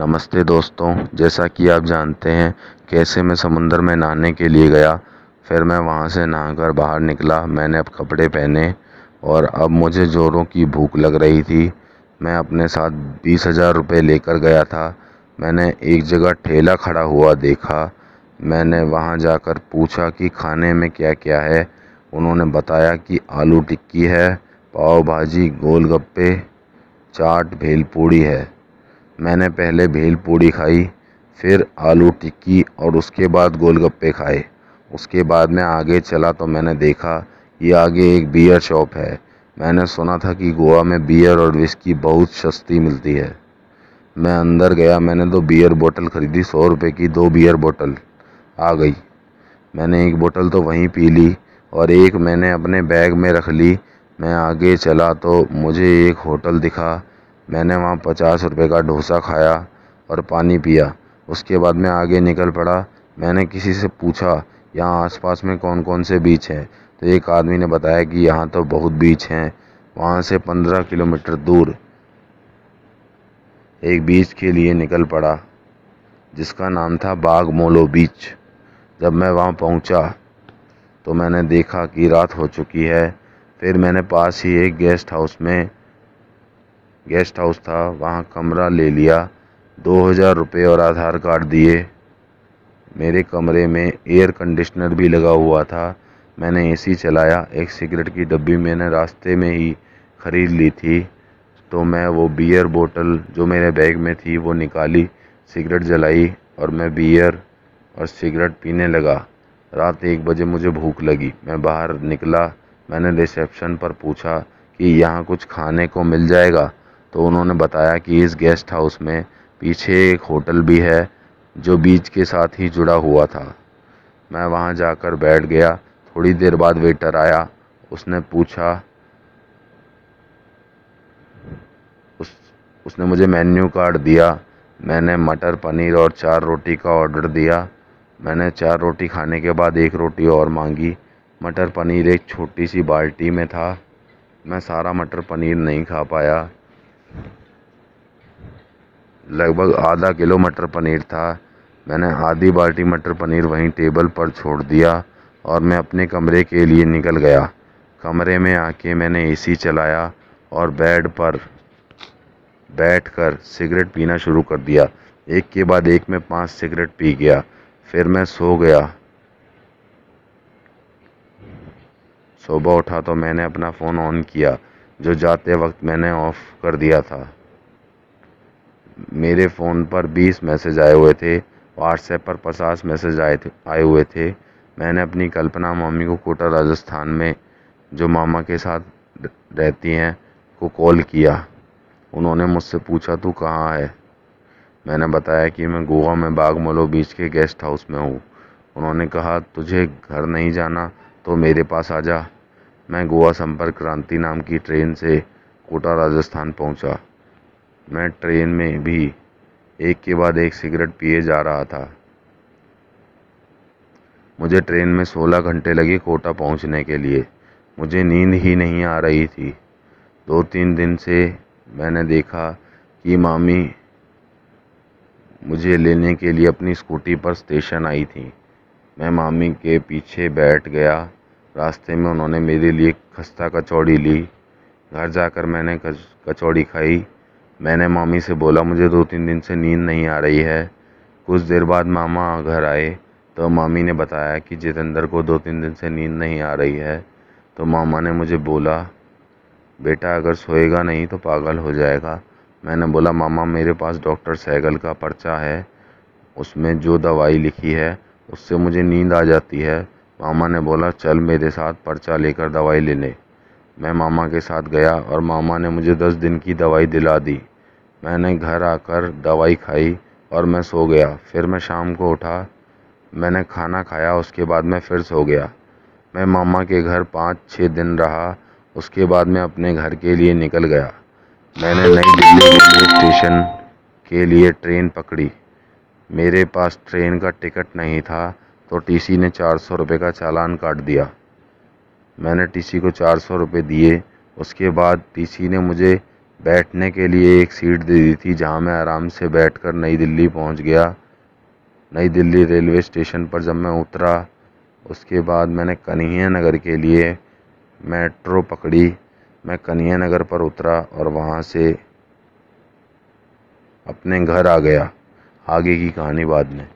नमस्ते दोस्तों, जैसा कि आप जानते हैं, कैसे मैं समुंदर में नहाने के लिए गया, फिर मैं वहाँ से नहाकर बाहर निकला, मैंने अब कपड़े पहने और अब मुझे ज़ोरों की भूख लग रही थी। मैं अपने साथ बीस हज़ार रुपये लेकर गया था। मैंने एक जगह ठेला खड़ा हुआ देखा। मैंने वहाँ जाकर पूछा कि खाने में क्या क्या है? उन्होंने बताया कि आलू टिक्की है, पाव भाजी, गोलगप्पे, चाट, भेलपूड़ी है। मैंने पहले भेल पूड़ी खाई, फिर आलू टिक्की और उसके बाद गोलगप्पे खाए। उसके बाद मैं आगे चला तो मैंने देखा कि आगे एक बियर शॉप है। मैंने सुना था कि गोवा में बियर और विस्की बहुत सस्ती मिलती है। मैं अंदर गया, मैंने दो बियर बोतल ख़रीदी, सौ रुपये की दो बियर बोतल आ गई। मैंने एक बोतल तो वहीं पी ली और एक मैंने अपने बैग में रख ली। मैं आगे चला तो मुझे एक होटल दिखा मैंने वहाँ पचास रुपये का डोसा खाया और पानी पिया। उसके बाद मैं आगे निकल पड़ा। मैंने किसी से पूछा, यहाँ आसपास में कौन कौन से बीच हैं? तो एक आदमी ने बताया कि यहाँ तो बहुत बीच हैं। वहाँ से पंद्रह किलोमीटर दूर एक बीच के लिए निकल पड़ा, जिसका नाम था बाग मोलो बीच। जब मैं वहाँ पहुँचा तो मैंने देखा कि रात हो चुकी है। फिर मैंने पास ही एक गेस्ट हाउस में गेस्ट हाउस था, वहाँ कमरा ले लिया, दो हज़ार रुपये और आधार कार्ड दिए। मेरे कमरे में एयर कंडीशनर भी लगा हुआ था। मैंने एसी चलाया, एक सिगरेट की डब्बी मैंने रास्ते में ही ख़रीद ली थी। तो मैं वो बियर बोतल जो मेरे बैग में थी, वो निकाली सिगरेट जलाई और मैं बियर और सिगरेट पीने लगा। रात एक बजे मुझे भूख लगी। मैं बाहर निकला, मैंने रिसेप्शन पर पूछा कि यहाँ कुछ खाने को मिल जाएगा? तो उन्होंने बताया कि इस गेस्ट हाउस में पीछे एक होटल भी है, जो बीच के साथ ही जुड़ा हुआ था। मैं वहाँ जाकर बैठ गया। थोड़ी देर बाद वेटर आया। उसने पूछा, उस, उसने मुझे मेन्यू कार्ड दिया। मैंने मटर पनीर और चार रोटी का ऑर्डर दिया। मैंने चार रोटी खाने के बाद एक रोटी और मांगी। मटर पनीर एक छोटी सी बाल्टी में था। मैं सारा मटर पनीर नहीं खा पाया। लगभग आधा किलो मटर पनीर था। मैंने आधी बाल्टी मटर पनीर वहीं टेबल पर छोड़ दिया और मैं अपने कमरे के लिए निकल गया। कमरे में आके मैंने एसी चलाया और बेड पर बैठकर सिगरेट पीना शुरू कर दिया। एक के बाद एक में पाँच सिगरेट पी गया। फिर मैं सो गया। सुबह उठा तो मैंने अपना फ़ोन ऑन किया। जो जाते वक्त मैंने ऑफ़ कर दिया था। मेरे फ़ोन पर बीस मैसेज आए हुए थे व्हाट्सएप पर पचास मैसेज आए थे, आए हुए थे। मैंने अपनी कल्पना मामी को कोटा राजस्थान में, जो मामा के साथ रहती हैं, को कॉल किया। उन्होंने मुझसे पूछा, तू कहाँ है? मैंने बताया कि मैं गोवा में बागमलो बीच के गेस्ट हाउस में हूँ। उन्होंने कहा, तुझे घर नहीं जाना तो मेरे पास आ जा। मैं गोवा संपर्क क्रांति नाम की ट्रेन से कोटा, राजस्थान पहुँचा। मैं ट्रेन में भी एक के बाद एक सिगरेट पिए जा रहा था। मुझे ट्रेन में सोलह घंटे लगे कोटा पहुँचने के लिए। मुझे नींद ही नहीं आ रही थी। दो तीन दिन से मैंने देखा कि मामी मुझे लेने के लिए अपनी स्कूटी पर स्टेशन आई थी। मैं मामी के पीछे बैठ गया रास्ते में उन्होंने मेरे लिए खस्ता कचौड़ी ली। घर जाकर मैंने कचौड़ी खाई। मैंने मामी से बोला, मुझे दो तीन दिन से नींद नहीं आ रही है। कुछ देर बाद मामा घर आए तो मामी ने बताया कि जितेंद्र को दो तीन दिन से नींद नहीं आ रही है। तो मामा ने मुझे बोला, बेटा, अगर सोएगा नहीं तो पागल हो जाएगा। मैंने बोला, मामा, मेरे पास डॉक्टर सहगल का पर्चा है। उसमें जो दवाई लिखी है, उससे मुझे नींद आ जाती है। मामा ने बोला, चल मेरे साथ पर्चा लेकर दवाई ले ले मैं मामा के साथ गया और मामा ने मुझे दस दिन की दवाई दिला दी। मैंने घर आकर दवाई खाई और मैं सो गया। फिर मैं शाम को उठा, मैंने खाना खाया, उसके बाद मैं फिर सो गया। मैं मामा के घर पाँच छः दिन रहा, उसके बाद मैं अपने घर के लिए निकल गया। मैंने नई दिल्ली रेलवे स्टेशन के लिए ट्रेन पकड़ी। मेरे पास ट्रेन का टिकट नहीं था तो टीसी ने चार सौ रुपये का चालान काट दिया। मैंने टीसी को चार सौ रुपये दिए। उसके बाद टीसी ने मुझे बैठने के लिए एक सीट दे दी थी, जहाँ मैं आराम से बैठकर नई दिल्ली पहुँच गया। नई दिल्ली रेलवे स्टेशन पर जब मैं उतरा, उसके बाद मैंने कन्हैया नगर के लिए मेट्रो पकड़ी। मैं कन्हैया नगर पर उतरा और वहाँ से अपने घर आ गया, आगे की कहानी बाद में।